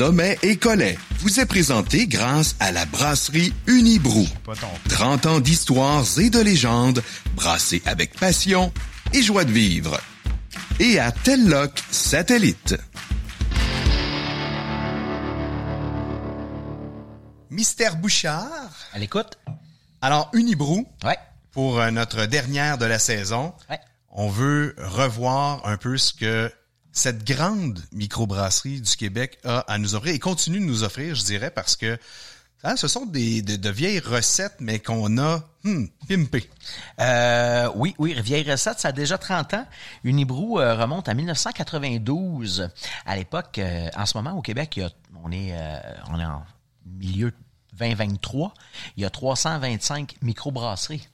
Sommet et Collet vous est présenté grâce à la brasserie Unibrou. 30 ans d'histoires et de légendes brassées avec passion et joie de vivre. Et à Telloc Satellite. Mystère Bouchard. À l'écoute. Alors, Unibrou, Ouais. pour euh, notre dernière de la saison, Ouais. on veut revoir un peu ce que cette grande microbrasserie du Québec a à nous offrir et continue de nous offrir, je dirais, parce que hein, ce sont des, de, vieilles recettes, mais qu'on a hmm, pimpées. Euh, oui, oui, Vieille Recette, ça a déjà 30 ans. Unibrou euh, remonte à 1992. À l'époque, euh, en ce moment, au Québec, on, est, on est en milieu 2023. Il y a 325 microbrasseries.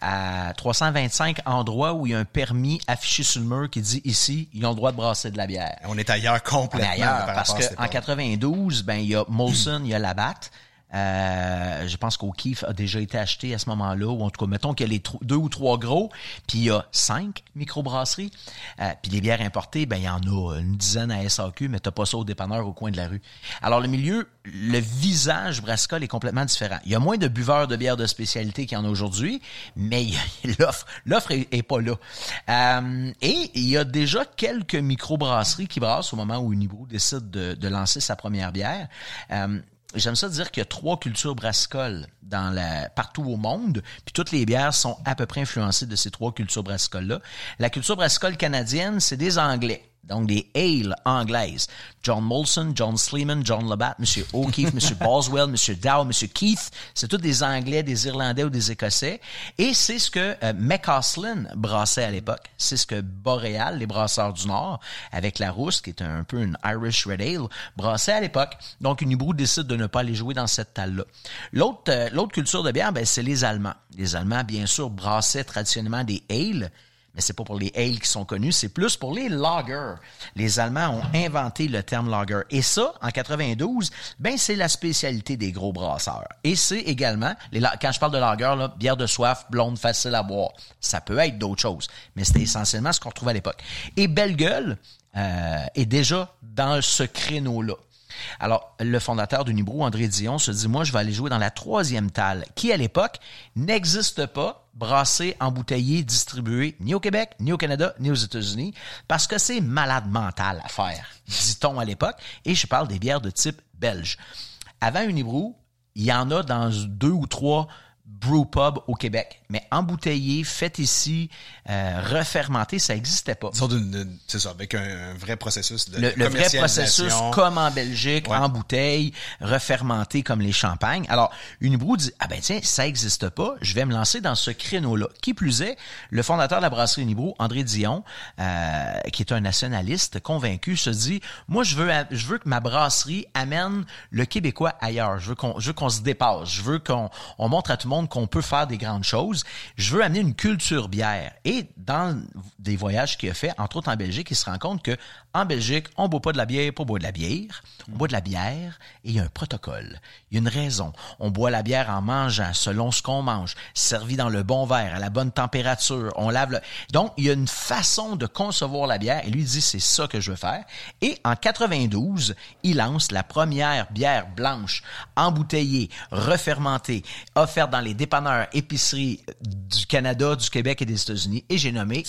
À 325 endroits où il y a un permis affiché sur le mur qui dit ici, ils ont le droit de brasser de la bière. On est ailleurs On est complètement. ailleurs par parce rapport à cette que en époque. 92, ben il y a Molson, il y a Labatt. Euh, je pense qu'O'Keeffe a déjà été acheté à ce moment-là, ou en tout cas, mettons qu'il y a les deux ou trois gros, puis il y a cinq microbrasseries. Euh, puis les bières importées, ben il y en a une dizaine à SAQ, mais t'as pas ça au dépanneur au coin de la rue. Alors le milieu, le visage brassicole est complètement différent. Il y a moins de buveurs de bières de spécialité qu'il y en a aujourd'hui, mais l'offre, l'offre est, pas là. Euh, et il y a déjà quelques microbrasseries qui brassent au moment où Unibrou décide de, de lancer sa première bière. J'aime ça dire qu'il y a trois cultures brassicoles dans la, partout au monde, puis toutes les bières sont à peu près influencées de ces trois cultures brassicoles-là. La culture brassicole canadienne, c'est des Anglais. Donc, des ales anglaises. John Molson, John Sleeman, John Labatt, M. O'Keefe, M. Boswell, M. Dow, M. Keith. C'est tous des Anglais, des Irlandais ou des Écossais. Et c'est ce que euh, brassait à l'époque. C'est ce que Boréal, les brasseurs du Nord, avec la rousse, qui est un peu une Irish Red Ale, brassait à l'époque. Donc, Unibrou décide de ne pas aller jouer dans cette talle-là. L'autre, euh, l'autre culture de bière, ben, c'est les Allemands. Les Allemands, bien sûr, brassaient traditionnellement des ales, mais c'est pas pour les ales qui sont connus, c'est plus pour les lagers. Les Allemands ont inventé le terme lager. Et ça, en 92, ben c'est la spécialité des gros brasseurs. Et c'est également, les, quand je parle de lager, là, bière de soif, blonde, facile à boire. Ça peut être d'autres choses, mais c'était essentiellement ce qu'on retrouvait à l'époque. Et Belle Gueule euh, est déjà dans ce créneau-là. Alors, le fondateur d'Unibrou, André Dion, se dit, moi, je vais aller jouer dans la troisième talle, qui, à l'époque, n'existe pas, brassé, embouteillé, distribué, ni au Québec, ni au Canada, ni aux États-Unis, parce que c'est malade mental à faire, dit-on à l'époque, et je parle des bières de type belge. Avant Unibrou, il y en a dans deux ou trois brewpubs au Québec, mais embouteillé, fait ici, euh, refermenté, ça n'existait pas. C'est ça, avec un, un vrai processus de Le, le vrai processus, comme en Belgique, Ouais. en bouteille, refermenté comme les champagnes. Alors, Unibrou dit, ah ben tiens, ça n'existe pas, je vais me lancer dans ce créneau-là. Qui plus est, le fondateur de la brasserie Unibrou, André Dion, euh, qui est un nationaliste convaincu, se dit, moi, je veux, je veux que ma brasserie amène le Québécois ailleurs. Je veux qu'on, je veux qu'on se dépasse. Je veux qu'on on montre à tout le monde qu'on peut faire des grandes choses. Je veux amener une culture bière. Et dans des voyages qu'il a fait, entre autres en Belgique, il se rend compte que en Belgique, on boit pas de la bière pour boire de la bière. On boit de la bière et il y a un protocole. Il y a une raison. On boit la bière en mangeant selon ce qu'on mange, servi dans le bon verre, à la bonne température. On lave le... Donc, il y a une façon de concevoir la bière et lui dit c'est ça que je veux faire. Et en 92, il lance la première bière blanche embouteillée, refermentée, offerte dans les dépanneurs, épiceries du Canada, du Québec et des États-Unis. Et j'ai nommé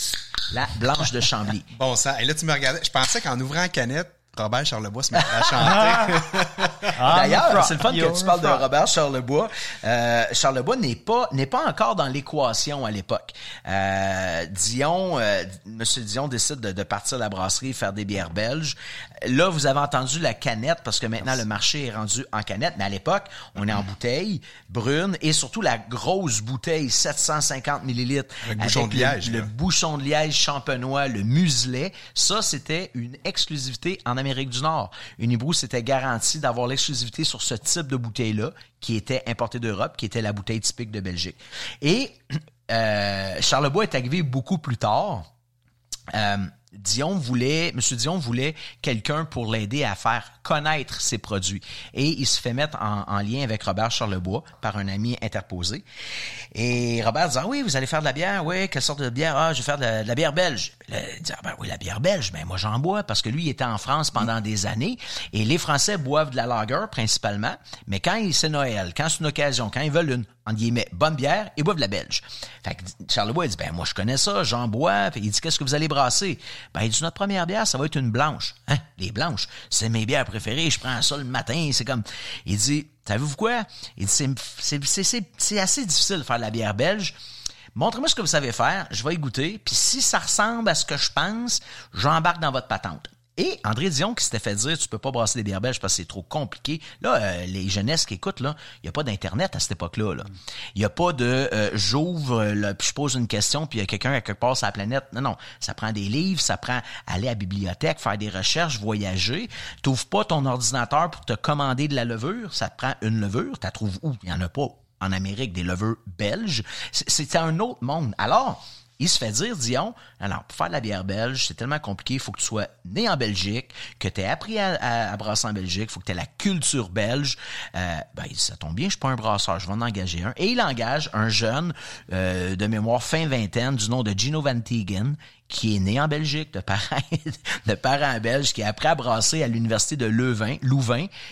la blanche de Chambly. Bon sang. Et là, tu me regardais. Je pensais qu'en ouvrant la canette, Robert Charlebois se mettait à chanter. D'ailleurs, c'est le fun que tu parles de. Robert Charlebois. Euh, Charlebois n'est pas n'est pas encore dans l'équation à l'époque. Euh, Dion, euh, Monsieur Dion décide de, de partir à la brasserie faire des bières belges. Là, vous avez entendu la canette parce que maintenant le marché est rendu en canette, mais à l'époque, on est en bouteille brune et surtout la grosse bouteille 750 millilitres Avec bouchon de le- liège, le là. bouchon de liège champenois, le muselet, ça, c'était une exclusivité en Amérique du Nord. Unibrou s'était garanti d'avoir l'exclusivité sur ce type de bouteille-là, qui était importée d'Europe, qui était la bouteille typique de Belgique. Et euh, Charlebois est arrivé beaucoup plus tard. Euh, Dion voulait, Monsieur Dion voulait quelqu'un pour l'aider à faire connaître ses produits. Et il se fait mettre en, lien avec Robert Charlebois par un ami interposé. Et Robert dit, ah oui, vous allez faire de la bière? Oui, quelle sorte de bière? Ah, je vais faire de la, bière belge. il dit, ah ben oui, la bière belge, ben moi j'en bois parce que lui, il était en France pendant des années et les Français boivent de la lager principalement, mais quand c'est Noël, quand c'est une occasion, quand ils veulent une en guillemets, bonne bière, ils boivent de la belge. Fait que Charlebois, il dit, ben, moi, je connais ça, j'en bois. Fait il dit, qu'est-ce que vous allez brasser? Ben, il dit, notre première bière, ça va être une blanche. Hein? Les blanches, c'est mes bières préférées, je prends ça le matin, c'est comme, il dit, savez-vous quoi? Il dit, c'est assez difficile de faire de la bière belge. Montrez-moi ce que vous savez faire, je vais y goûter, puis si ça ressemble à ce que je pense, j'embarque dans votre patente. Et André Dion qui s'était fait dire tu peux pas brasser des bières belges parce que c'est trop compliqué. Là, euh, les jeunesses qui écoutent là, il y a pas d'internet à cette époque-là. Il y a pas de euh, j'ouvre puis je pose une question puis il y a quelqu'un à quelque part sur la planète. Non non, ça prend des livres, ça prend aller à la bibliothèque, faire des recherches, voyager. T'ouvres pas ton ordinateur pour te commander de la levure, ça te prend une levure, tu trouves où? Il y en a pas en Amérique des levures belges. C'est un autre monde. Alors, il se fait dire, Dion, alors, pour faire de la bière belge, c'est tellement compliqué, il faut que tu sois né en Belgique, que tu aies appris à, brasser en Belgique, il faut que tu aies la culture belge. Euh, ben, ça tombe bien, je suis pas un brasseur, je vais en engager un. Et il engage un jeune euh, de mémoire fin vingtaine du nom de Gino Van Tegen, qui est né en Belgique, de parents, de parents belges, qui a appris à brasser à l'université de Louvain,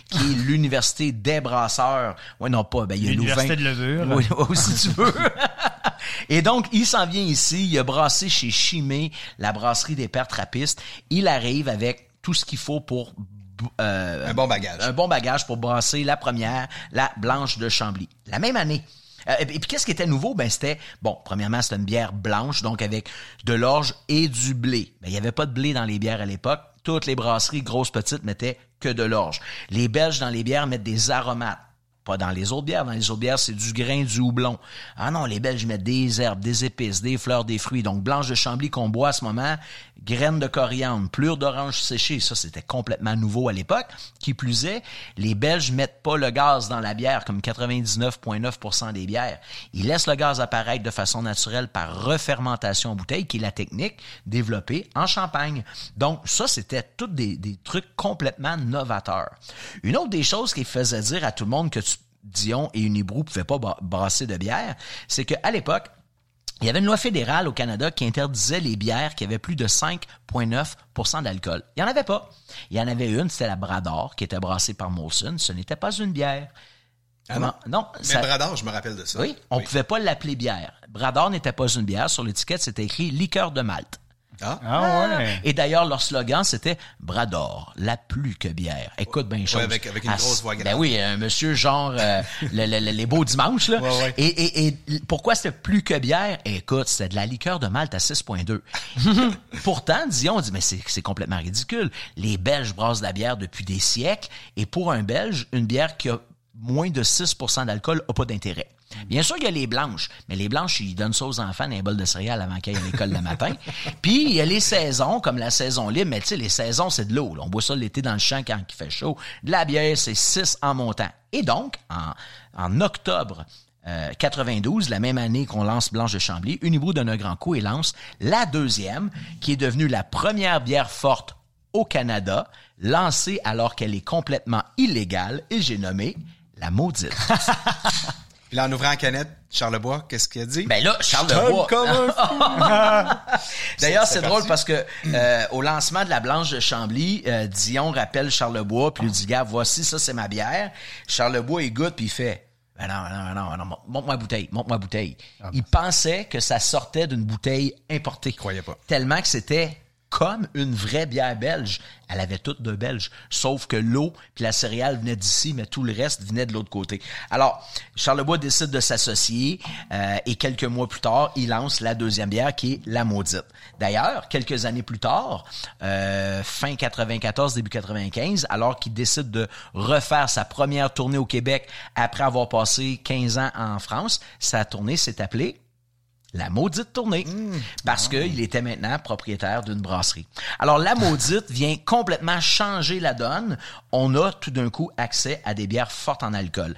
qui est l'université des brasseurs. Ouais, non pas, ben, il y a L'université de levure. Oui, si tu veux. Et donc, il s'en vient ici, il a brassé chez Chimay, la brasserie des pères trappistes. Il arrive avec tout ce qu'il faut pour euh, un bon bagage. Un bon bagage pour brasser la première, la blanche de Chambly. La même année, euh, et puis qu'est-ce qui était nouveau? Ben c'était, bon, premièrement, c'était une bière blanche, donc avec de l'orge et du blé. Ben, il n'y avait pas de blé dans les bières à l'époque. Toutes les brasseries, grosses, petites, mettaient que de l'orge. Les Belges, dans les bières, mettent des aromates. Pas dans les autres bières. Dans les autres bières, c'est du grain, du houblon. Ah non, les Belges mettent des herbes, des épices, des fleurs, des fruits. Donc, blanche de Chambly qu'on boit à ce moment, graines de coriandre, plure d'orange séchée. Ça, c'était complètement nouveau à l'époque. Qui plus est, les Belges mettent pas le gaz dans la bière comme 99,9% des bières. Ils laissent le gaz apparaître de façon naturelle par refermentation en bouteille, qui est la technique développée en Champagne. Donc, ça, c'était tous des, des trucs complètement novateurs. Une autre des choses qui faisait dire à tout le monde que tu Dion et Unibroue pouvaient pas brasser de bière, c'est qu'à l'époque, il y avait une loi fédérale au Canada qui interdisait les bières qui avaient plus de 5,9% d'alcool. Il n'y en avait pas. Il y en avait une, c'était la Brador, qui était brassée par Molson. Ce n'était pas une bière. Ah non? non Mais Brador, je me rappelle de ça. Oui, on ne pouvait pas l'appeler bière. Brador n'était pas une bière. Sur l'étiquette, c'était écrit liqueur de Malte. Ah. ah, ouais. Et d'ailleurs, leur slogan, c'était Brador, la plus que bière. Écoute bien chose. avec, avec une grosse voix grave. Ben oui, un monsieur genre euh, les beaux dimanches. Là. Et, et, et, pourquoi c'était plus que bière? Écoute, c'était de la liqueur de Malte à 6.2. Pourtant, Dion dit, mais c'est complètement ridicule. Les Belges brassent de la bière depuis des siècles. Et pour un Belge, une bière qui a moins de 6% d'alcool n'a pas d'intérêt. Bien sûr, il y a les blanches, mais les blanches, ils donnent ça aux enfants dans un bol de céréales avant qu'ils aillent à l'école le matin. Puis, il y a les saisons, comme la saison libre, mais tu sais, les saisons, c'est de l'eau. On boit ça l'été dans le champ quand il fait chaud. De la bière, c'est 6 en montant. Et donc, en, en octobre 92, euh, la même année qu'on lance Blanche de Chambly, Unibrou donne un grand coup et lance la deuxième, qui est devenue la première bière forte au Canada, lancée alors qu'elle est complètement illégale, et j'ai nommé la maudite. Là, en ouvrant la canette, Charlebois, qu'est-ce qu'il a dit? Ben là, Charlebois. D'ailleurs, c'est drôle parce que euh, au lancement de la Blanche de Chambly, euh, Dion rappelle Charlebois, puis lui dit, gars, voici, ça, c'est ma bière. Charlebois, il goûte, puis il fait, ben non, non, non, non, monte-moi la bouteille, monte-moi la bouteille. Ah, il pensait que ça sortait d'une bouteille importée. Il croyait pas. Tellement que c'était comme une vraie bière belge. Elle avait toutes de belge, sauf que l'eau puis la céréale venaient d'ici, mais tout le reste venait de l'autre côté. Alors, Charlebois décide de s'associer euh, et quelques mois plus tard, il lance la deuxième bière qui est la maudite. D'ailleurs, quelques années plus tard, euh, fin 94, début 95, alors qu'il décide de refaire sa première tournée au Québec après avoir passé 15 ans en France, sa tournée s'est appelée la maudite tournée, mmh. parce qu'il était maintenant propriétaire d'une brasserie. Alors, la maudite vient complètement changer la donne. On a tout d'un coup accès à des bières fortes en alcool.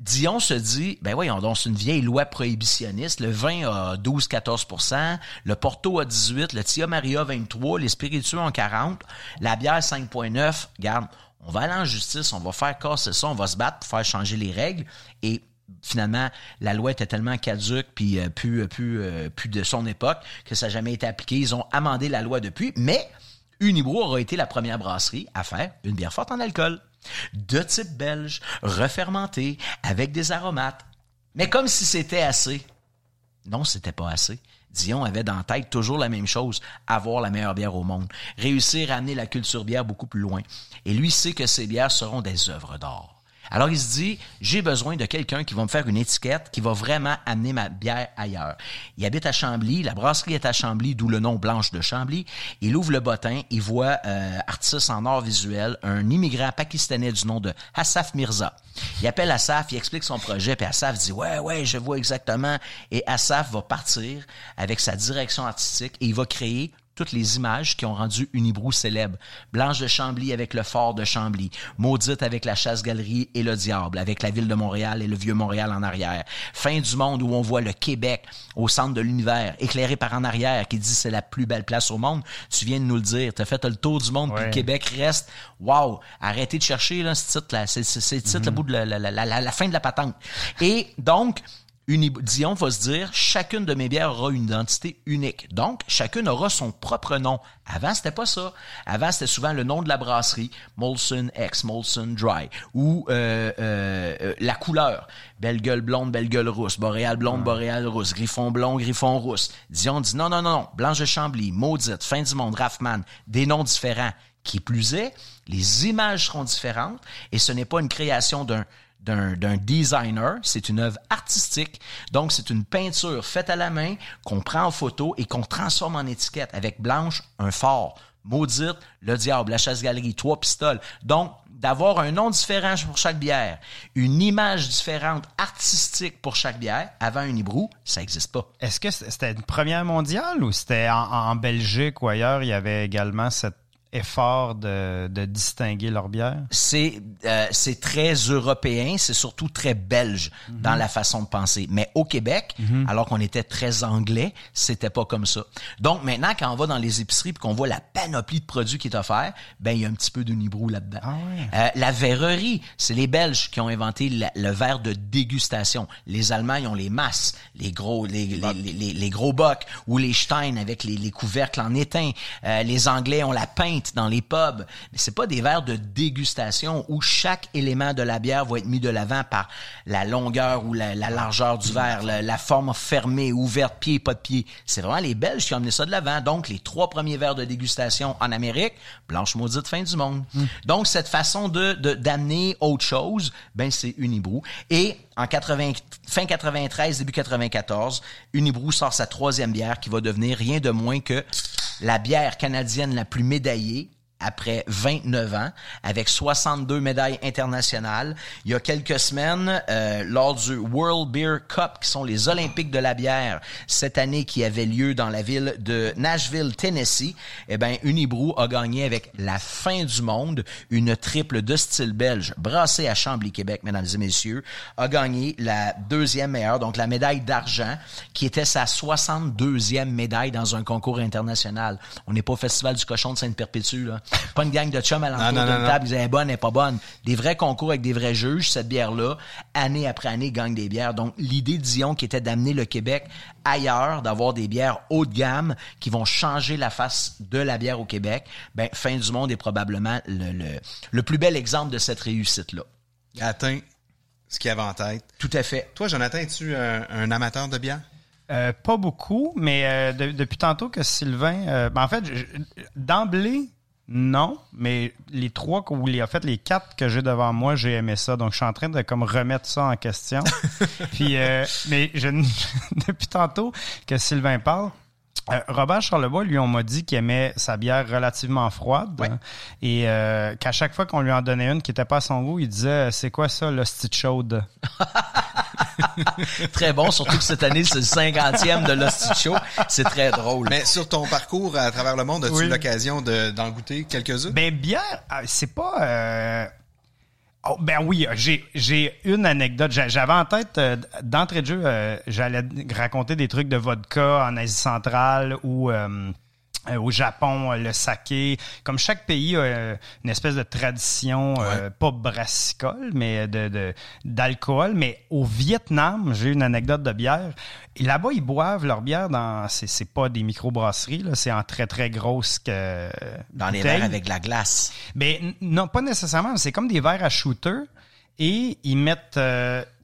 Dion se dit, ben voyons donc, c'est une vieille loi prohibitionniste. Le vin a 12-14% le Porto a 18% le Tia Maria 23 les spiritueux ont 40 la bière 5.9. Garde, on va aller en justice, on va faire casser ça, on va se battre pour faire changer les règles. Et finalement, la loi était tellement caduque puis euh, plus, euh, plus, euh, plus de son époque que ça n'a jamais été appliqué. Ils ont amendé la loi depuis, mais Unibro aura été la première brasserie à faire une bière forte en alcool de type belge, refermenté, avec des aromates. Mais comme si c'était assez. Non, c'était pas assez. Dion avait dans la tête toujours la même chose, avoir la meilleure bière au monde, réussir à amener la culture bière beaucoup plus loin. Et lui sait que ces bières seront des œuvres d'art. Alors il se dit, j'ai besoin de quelqu'un qui va me faire une étiquette qui va vraiment amener ma bière ailleurs. Il habite à Chambly, la brasserie est à Chambly, d'où le nom Blanche de Chambly. Il ouvre le bottin, il voit euh, artiste en art visuel, un immigrant pakistanais du nom de Hassaf Mirza. Il appelle Assaf, il explique son projet, puis Assaf dit ouais ouais je vois exactement. Et Assaf va partir avec sa direction artistique et il va créer toutes les images qui ont rendu Unibrou célèbre. Blanche de Chambly avec le fort de Chambly, Maudite avec la chasse-galerie et le diable, avec la ville de Montréal et le vieux Montréal en arrière. Fin du monde où on voit le Québec au centre de l'univers, éclairé par en arrière, qui dit c'est la plus belle place au monde. Tu viens de nous le dire. T'as fait le tour du monde, puis le Québec reste. Wow! Arrêtez de chercher là, ce titre-là. C'est le titre, bout de la, la, la, la fin de la patente. Et donc, Dion va se dire, chacune de mes bières aura une identité unique. Donc, chacune aura son propre nom. Avant, c'était pas ça. Avant, c'était souvent le nom de la brasserie, Molson X, Molson Dry, ou euh, euh, euh, la couleur, belle gueule blonde, belle gueule rousse, boréal blonde, boréal rousse, griffon blond, griffon rousse. Dion dit non, non, non, non, Blanche de Chambly, Maudite, Fin du monde, Raffman, des noms différents. Qui plus est, les images seront différentes et ce n'est pas une création d'un d'un designer, c'est une œuvre artistique. Donc, c'est une peinture faite à la main qu'on prend en photo et qu'on transforme en étiquette avec blanche, un fort. Maudite, le diable, la chasse-galerie, trois pistoles. Donc, d'avoir un nom différent pour chaque bière, une image différente artistique pour chaque bière, avant un hibrou, ça n'existe pas. Est-ce que c'était une première mondiale ou c'était en, en Belgique ou ailleurs, il y avait également cette effort de, de distinguer leur bière? C'est euh, c'est très européen, c'est surtout très belge Mhm. dans la façon de penser. Mais au Québec, alors qu'on était très anglais, c'était pas comme ça. Donc maintenant, quand on va dans les épiceries et qu'on voit la panoplie de produits qui est offert, ben il y a un petit peu de Nibrou là-dedans. Ah ouais. Euh, la verrerie, c'est les Belges qui ont inventé la- le verre de dégustation. Les Allemands, ils ont les masses, les gros, les, les, les, gros bocs ou les Stein avec les, les couvercles en étain. Euh, les Anglais ont la pinte dans les pubs. Mais c'est pas des verres de dégustation où chaque élément de la bière va être mis de l'avant par la longueur ou la, la largeur du verre, la, la forme fermée, ouverte, pied, pas de pied. C'est vraiment les Belges qui ont amené ça de l'avant. Donc, les trois premiers verres de dégustation en Amérique, blanche maudite fin du monde. Donc, cette façon de de- d'amener autre chose, ben c'est Unibrou. Et en 80, fin 93, début 94, Unibrou sort sa troisième bière qui va devenir rien de moins que la bière canadienne la plus médaillée après 29 ans, avec 62 médailles internationales. Il y a quelques semaines, euh, lors du World Beer Cup, qui sont les Olympiques de la bière, cette année qui avait lieu dans la ville de Nashville, Tennessee, eh ben, Unibrou a gagné avec la fin du monde une triple de style belge, brassée à Chambly, Québec, mesdames et messieurs, a gagné la deuxième meilleure, donc la médaille d'argent, qui était sa 62e médaille dans un concours international. On n'est pas au Festival du Cochon de Sainte-Perpétue, là. Pas une gang de chums à l'entour d'une table, ils disaient, elle est bonne, elle est pas bonne. Des vrais concours avec des vrais juges, cette bière-là, année après année, gagne des bières. Donc, l'idée de Dion qui était d'amener le Québec ailleurs, d'avoir des bières haut de gamme qui vont changer la face de la bière au Québec, ben, Fin du Monde est probablement le, le, le plus bel exemple de cette réussite-là. Atteint ce qu'il avait en tête. Tout à fait. Toi, Jonathan, es-tu un, un amateur de bière? Euh, pas beaucoup, mais euh, de- depuis tantôt que Sylvain. euh, ben en fait, d'emblée, non, mais les trois, ou les, en fait, les quatre que j'ai devant moi, j'ai aimé ça. Donc, je suis en train de comme remettre ça en question. Puis, euh, mais je, depuis tantôt que Sylvain parle, euh, Robert Charlebois, lui, on m'a dit qu'il aimait sa bière relativement froide. Ouais. hein, et euh, qu'à chaque fois qu'on lui en donnait une qui n'était pas à son goût, il disait C'est quoi ça, l'hostie chaude Très bon, surtout que cette année, c'est le 50e de l'Hostie Show. C'est très drôle. Mais sur ton parcours à travers le monde, as-tu Oui. eu l'occasion de- d'en goûter quelques-unes? Ben, bière, euh, c'est pas. euh, Oh, ben oui, j'ai, j'ai une anecdote. J'avais en tête, euh, d'entrée de jeu, euh, j'allais raconter des trucs de vodka en Asie centrale ou euh, au Japon, le saké. Comme chaque pays a une espèce de tradition, pas brassicole, mais de, d'alcool. Mais au Vietnam, j'ai une anecdote de bière. Là-bas, ils boivent leur bière dans... C'est, pas des microbrasseries, là. C'est en très, très grosses que... Dans les verres avec la glace. Mais non, pas nécessairement. C'est comme des verres à shooter. Et ils mettent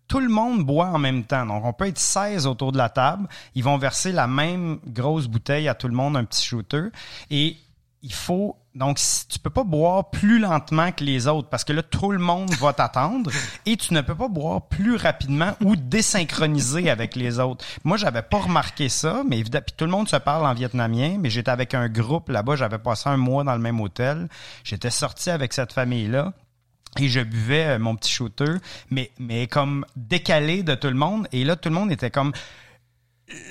tout le monde boit en même temps. Donc, on peut être 16 autour de la table. Ils vont verser la même grosse bouteille à tout le monde, un petit shooter. Et il faut donc tu peux pas boire plus lentement que les autres parce que là tout le monde va t'attendre et tu ne peux pas boire plus rapidement ou désynchroniser avec les autres. Moi j'avais pas remarqué ça mais évidemment puis tout le monde se parle en vietnamien mais j'étais avec un groupe là-bas, j'avais passé un mois dans le même hôtel. J'étais sorti avec cette famille là et je buvais euh, mon petit shooter, mais, mais comme décalé de tout le monde. Et là, tout le monde était comme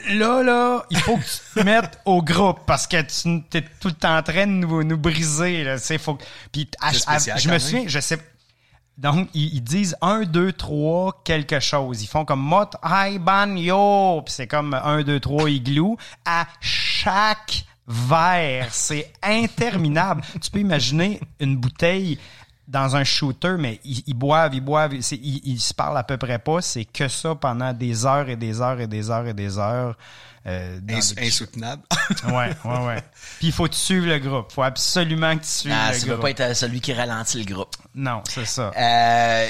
là, là, il faut que tu te mettes au groupe parce que tu es tout le temps en train de nous, nous briser. Là, faut... Puis je me souviens, je sais. Donc, ils, disent un, deux, trois, quelque chose. Ils font comme mot, hi, ban, yo. Puis c'est comme un, deux, trois, igloo. À chaque verre. C'est interminable. tu peux imaginer une bouteille dans un shooter, mais ils, boivent, ils boivent, ils, ils, se parlent à peu près pas. C'est que ça pendant des heures et des heures et des heures et des heures. Euh, insoutenable. ouais, ouais, ouais. Puis il faut que tu suives le groupe. faut absolument que tu suives ah, le ça groupe. pas être celui qui ralentit le groupe. Non, c'est ça. Euh,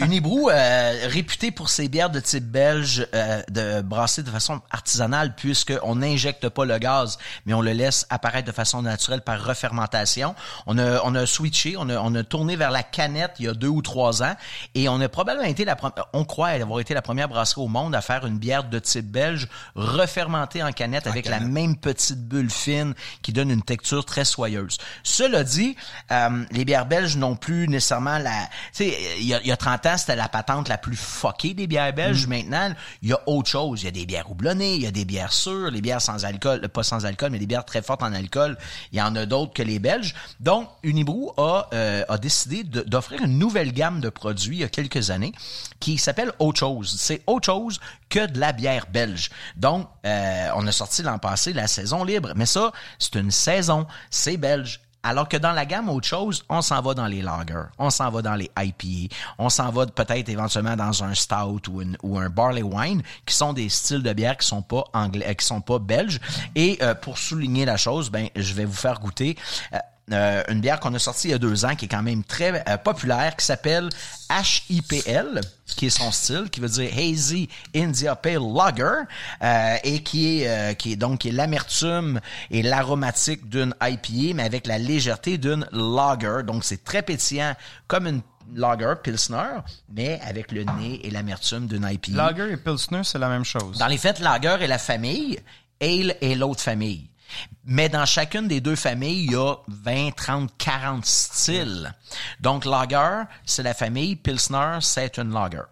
Unibrou, euh, réputé pour ses bières de type belge, euh, de brasser de façon artisanale, puisqu'on n'injecte pas le gaz, mais on le laisse apparaître de façon naturelle par refermentation. On a, on a switché, on a, on a tourné vers la canette il y a deux ou trois ans, et on a probablement été la on croit avoir été la première brasserie au monde à faire une bière de type belge refermenté en canette avec la même petite bulle fine qui donne une texture très soyeuse. Cela dit, euh, les bières belges n'ont plus nécessairement la... Tu sais, il y a, y a 30 ans, c'était la patente la plus fuckée des bières belges. Mm. Maintenant, il y a autre chose. Il y a des bières houblonnées, il y a des bières sûres, les bières sans alcool, pas sans alcool, mais des bières très fortes en alcool. Il y en a d'autres que les belges. Donc, Unibrou a, euh, a décidé d'offrir une nouvelle gamme de produits il y a quelques années qui s'appelle Autre chose. C'est autre chose que de la bière belge. Donc, euh, on a sorti l'an passé la saison libre. Mais ça, c'est une saison. C'est belge. Alors que dans la gamme autre chose, on s'en va dans les lagers, on s'en va dans les IPA, on s'en va peut-être éventuellement dans un stout ou, ou, un barley wine, qui sont des styles de bière qui sont pas anglais, euh, qui sont pas belges. Et euh, pour souligner la chose, ben je vais vous faire goûter. Euh, une bière qu'on a sortie il y a deux ans, qui est quand même très euh, populaire, qui s'appelle HIPL, qui est son style, qui veut dire Hazy India Pale Lager, euh, et qui est, qui est donc qui est l'amertume et l'aromatique d'une IPA, mais avec la légèreté d'une lager. Donc c'est très pétillant, comme une lager, pilsner, mais avec le nez et l'amertume d'une IPA. Lager et pilsner, c'est la même chose. Dans les faits, lager est la famille, ale est l'autre famille. Mais dans chacune des deux familles, il y a 20, 30, 40 styles. Donc, lager, c'est la famille. Pilsner, c'est une lager.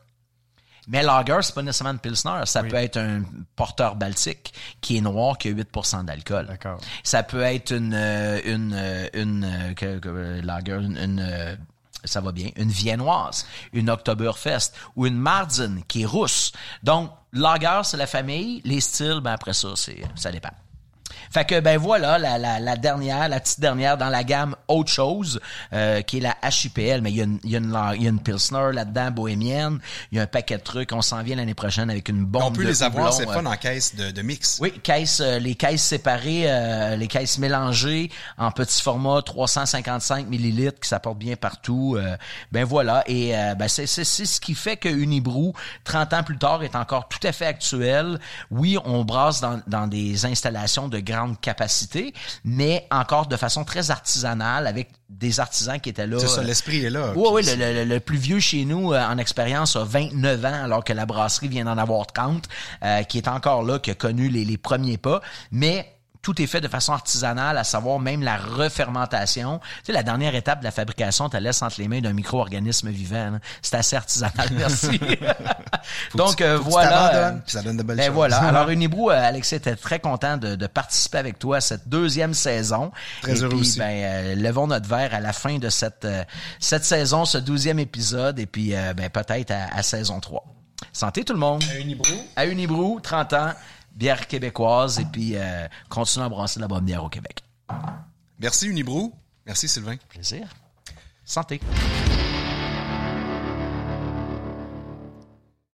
Mais lager, c'est pas nécessairement une pilsner. Ça peut être un porteur baltique qui est noir, qui a 8% d'alcool. D'accord. Ça peut être une, euh, une, euh, une, euh, lager, une, ça va bien, une viennoise, une Oktoberfest ou une Marzen qui est rousse. Donc, lager, c'est la famille. Les styles, ben après ça, c'est, ça dépend. Fait que ben voilà la, la, la, dernière, la petite dernière dans la gamme autre chose euh, qui est la HIPL, mais il y a une, il y a une, il y a une pilsner là-dedans bohémienne, il y a un paquet de trucs, on s'en vient l'année prochaine avec une bombe. On peut les avoir, c'est fun en caisse de, de mix. Oui, caisse, euh, les caisses séparées, euh, les caisses mélangées en petit format 355 millilitres qui s'apportent bien partout. ben voilà et ben c'est c'est ce qui fait que Unibrou 30 ans plus tard est encore tout à fait actuel. Oui, on brasse dans, dans des installations de grande capacité, mais encore de façon très artisanale avec des artisans qui étaient là. C'est ça, l'esprit est là. Oui, oui, le, plus vieux chez nous euh, en expérience a 29 ans, alors que la brasserie vient d'en avoir 30, euh, qui est encore là, qui a connu les, les premiers pas. Mais tout est fait de façon artisanale, à savoir même la refermentation. Tu sais, la dernière étape de la fabrication, tu laisses entre les mains d'un micro-organisme vivant. C'est assez artisanal, merci. Donc, euh, voilà. euh, puis ça donne de belles ben choses. voilà. Alors, Unibrou, euh, Alexis était très content de, de participer avec toi à cette deuxième saison. Très Et heureux puis, aussi. Ben, euh, levons notre verre à la fin de cette, euh, cette saison, ce douzième épisode, et puis euh, ben, peut-être à, à saison 3. Santé tout le monde. À Unibrou. À Unibrou, 30 ans, bière québécoise, et puis euh, continuons à brasser de la bonne bière au Québec. Merci Unibrou. Merci Sylvain. Plaisir. Santé.